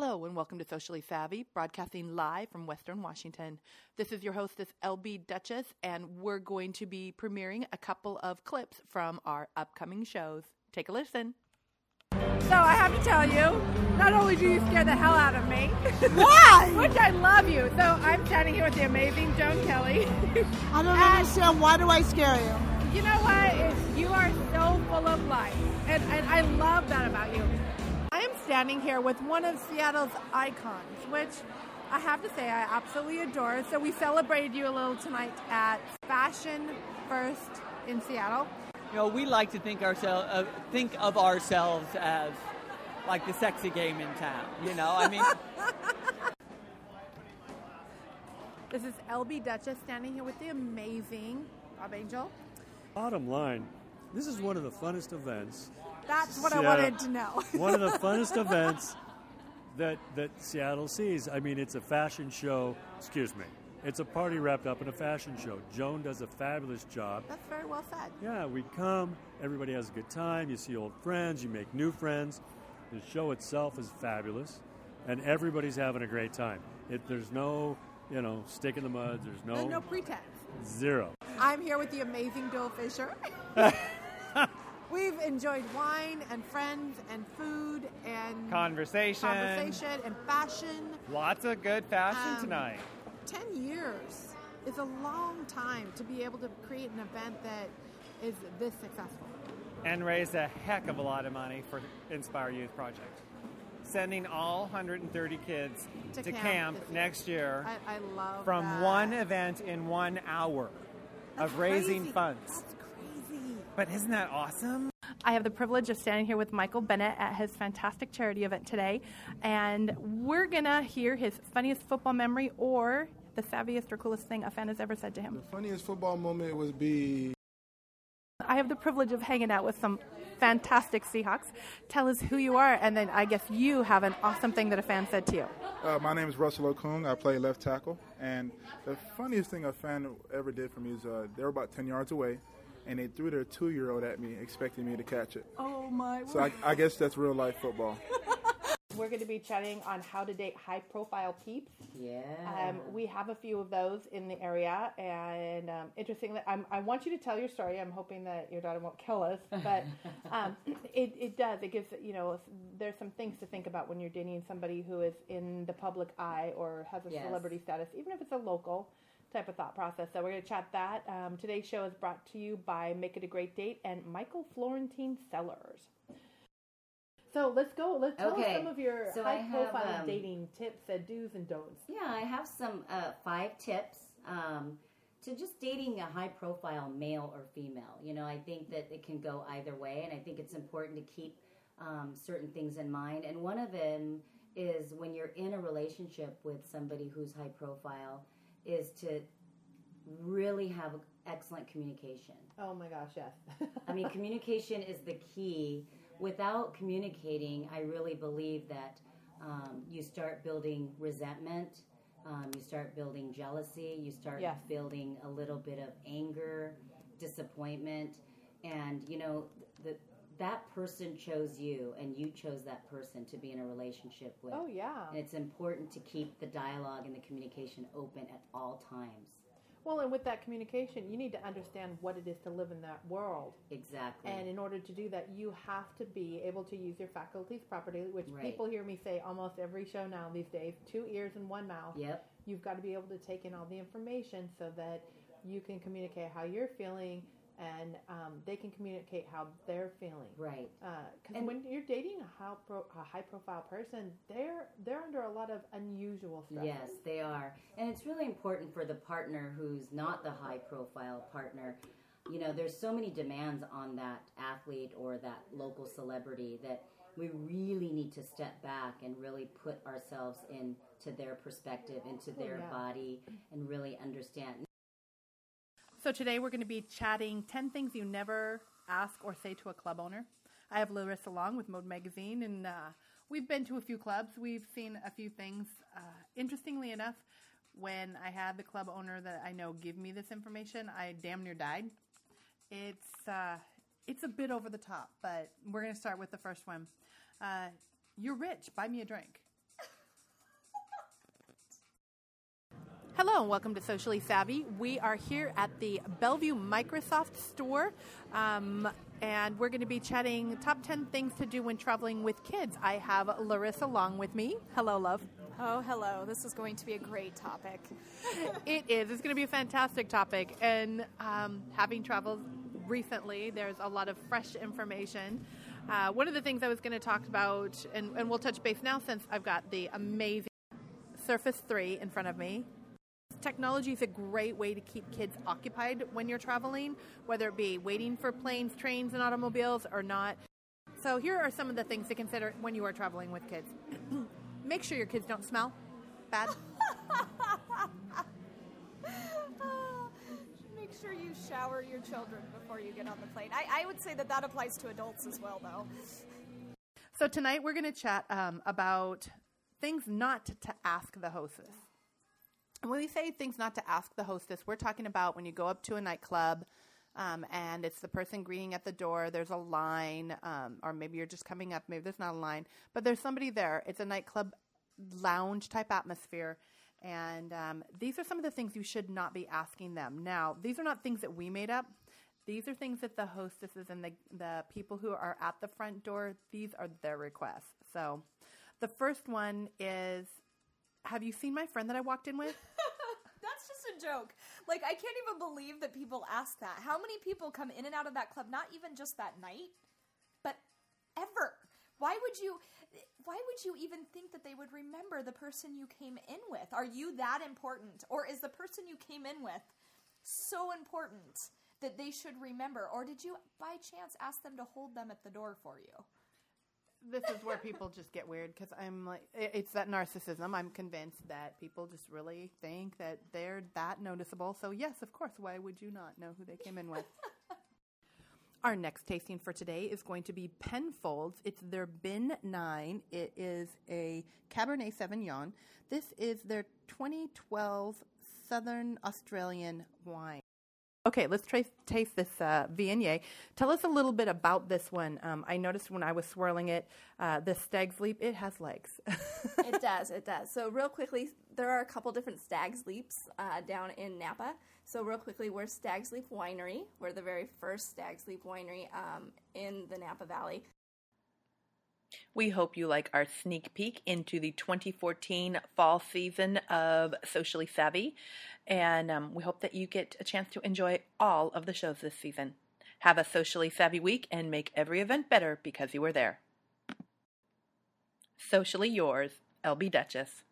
Hello and welcome to Socially Savvy, broadcasting live from Western Washington. This is your hostess, LB Dutchess, and we're going to be premiering a couple of clips from our upcoming shows. Take a listen. So I have to tell you, not only do you scare the hell out of me, Why? which I love you. So I'm standing here with the amazing Joan Kelly. I don't And- understand. Why do I scare you? you know what? It's, you are so full of life, and, and I love that about you. I am standing here with one of Seattle's icons, which I have to say I absolutely adore. So we celebrated you a little tonight at Fashion First in Seattle. You know, we like to think ourselves uh, think of ourselves as like the sexy game in town. You know, I mean, This is LB Dutchess standing here with the amazing Bob Angel. Bottom line, this is one of the funnest events. That's what I wanted to know. One of the funnest events that that Seattle sees. I mean, it's a fashion show. Excuse me. It's a party wrapped up in a fashion show. Joan does a fabulous job. That's very well said. Yeah, we come. Everybody has a good time. You see old friends. You make new friends. The show itself is fabulous, and everybody's having a great time. It, there's no, you know, stick in the mud. There's no, And no pretense. zero. I'm here with the amazing Bill Fisher. We've enjoyed wine and friends and food and Conversation. conversation and fashion. Lots of good fashion Um, tonight. Ten years is a long time to be able to create an event that is this successful. And raise a heck of a lot of money for Inspire Youth Project. Sending all 130 kids To to, camp camp, next year I, I love from that. one event in one hour That's of raising crazy. funds. That's. But isn't that awesome? I have the privilege of standing here with Michael Bennett at his fantastic charity event today, and we're gonna hear his funniest football memory or the savviest or coolest thing a fan has ever said to him. The funniest football moment would be I have the privilege of hanging out with some fantastic Seahawks. Tell us who you are, and then I guess you have an awesome thing that a fan said to you. uh, my name is Russell Okung. I play left tackle, and the funniest thing a fan ever did for me is uh, they were about ten yards away, and they threw their two-year-old at me, expecting me to catch it. Oh my! So I, I guess that's real life football. We're going to be chatting on how to date high-profile peeps. Yeah. Um, we have a few of those in the area, and um, interestingly, I'm, I want you to tell your story. I'm hoping that your daughter won't kill us, but um, it, it does. It gives you know there's some things to think about when you're dating somebody who is in the public eye or has a Yes. celebrity status, even if it's a local type of thought process. So we're going to chat that. Um, today's show is brought to you by Make It a Great Date and Michael Florentine Cellars. So let's go. Let's tell us some of your So I high-profile um, dating tips, uh, do's and don'ts. Yeah, I have some uh, five tips um, to just dating a high profile male or female. You know, I think that it can go either way, and I think it's important to keep um, certain things in mind. And one of them is when you're in a relationship with somebody who's high profile, is to really have excellent communication. Oh my gosh, yes. I mean, communication is the key. Without communicating, I really believe that um, you start building resentment, um, you start building jealousy, you start Yes. building a little bit of anger, disappointment, and you know the, that person chose you, and you chose that person to be in a relationship with. oh yeah. And it's important to keep the dialogue and the communication open at all times. Well, and with that communication, you need to understand what it is to live in that world. Exactly. And in order to do that, you have to be able to use your faculties properly, which Right. people hear me say almost every show now these days two ears and one mouth. yep. You've got to be able to take in all the information so that you can communicate how you're feeling and um, they can communicate how they're feeling. Right. Because And- when you're dating a high, pro, a high profile person, they're they're under a lot of unusual stress. Yes, they are. And it's really important for the partner who's not the high profile partner. You know, there's so many demands on that athlete or that local celebrity that we really need to step back and really put ourselves into their perspective, into their yeah. body, and really understand. So today we're going to be chatting 10 things you never ask or say to a club owner. I have Larissa Long with Mode Magazine, and uh, we've been to a few clubs. We've seen a few things. Uh, interestingly enough, when I had the club owner that I know give me this information, I damn near died. It's uh, it's a bit over the top, but we're going to start with the first one. Uh, you're rich. Buy me a drink. Hello and welcome to Socially Savvy. We are here at the Bellevue Microsoft store, um, and we're going to be chatting top 10 things to do when traveling with kids. I have Larissa along with me. Hello, love. Oh, hello. This is going to be a great topic. it is. It's going to be a fantastic topic. And um, having traveled recently, there's a lot of fresh information. Uh, one of the things I was going to talk about, and, and we'll touch base now since I've got the amazing Surface 3 in front of me. Technology is a great way to keep kids occupied when you're traveling, whether it be waiting for planes, trains, and automobiles or not. So, here are some of the things to consider when you are traveling with kids. Make sure your kids don't smell bad. Make sure you shower your children before you get on the plane. I, I would say that that applies to adults as well, though. So, tonight we're going to chat um, about things not to ask the hostess. When we say things not to ask the hostess, we're talking about when you go up to a nightclub um, and it's the person greeting at the door, there's a line, um, or maybe you're just coming up, maybe there's not a line, but there's somebody there. It's a nightclub lounge type atmosphere. And um, these are some of the things you should not be asking them. Now, these are not things that we made up. These are things that the hostesses and the, the people who are at the front door, these are their requests. So the first one is Have you seen my friend that I walked in with? That's just a joke. Like, I can't even believe that people ask that. How many people come in and out of that club, not even just that night, but ever? Why would you why would you even think that they would remember the person you came in with? Are you that important? Or is the person you came in with so important that they should remember? Or did you by chance ask them to hold them at the door for you? This is where people just get weird because I'm like, it's that narcissism. I'm convinced that people just really think that they're that noticeable. So, yes, of course, why would you not know who they came in with? Our next tasting for today is going to be Penfolds. It's their Bin 9. It is a Cabernet Sauvignon. This is their 2012 Southern Australian wine. Okay, let's trace, taste this uh, Viognier. Tell us a little bit about this one. Um, I noticed when I was swirling it, uh, the Stag's Leap, it has legs. it does, it does. So, real quickly, there are a couple different Stag's Leaps uh, down in Napa. So, real quickly, we're Stag's Leap Winery. We're the very first Stag's Leap Winery um, in the Napa Valley. We hope you like our sneak peek into the 2014 fall season of Socially Savvy, and um, we hope that you get a chance to enjoy all of the shows this season. Have a socially savvy week and make every event better because you were there. Socially yours, LB Dutchess.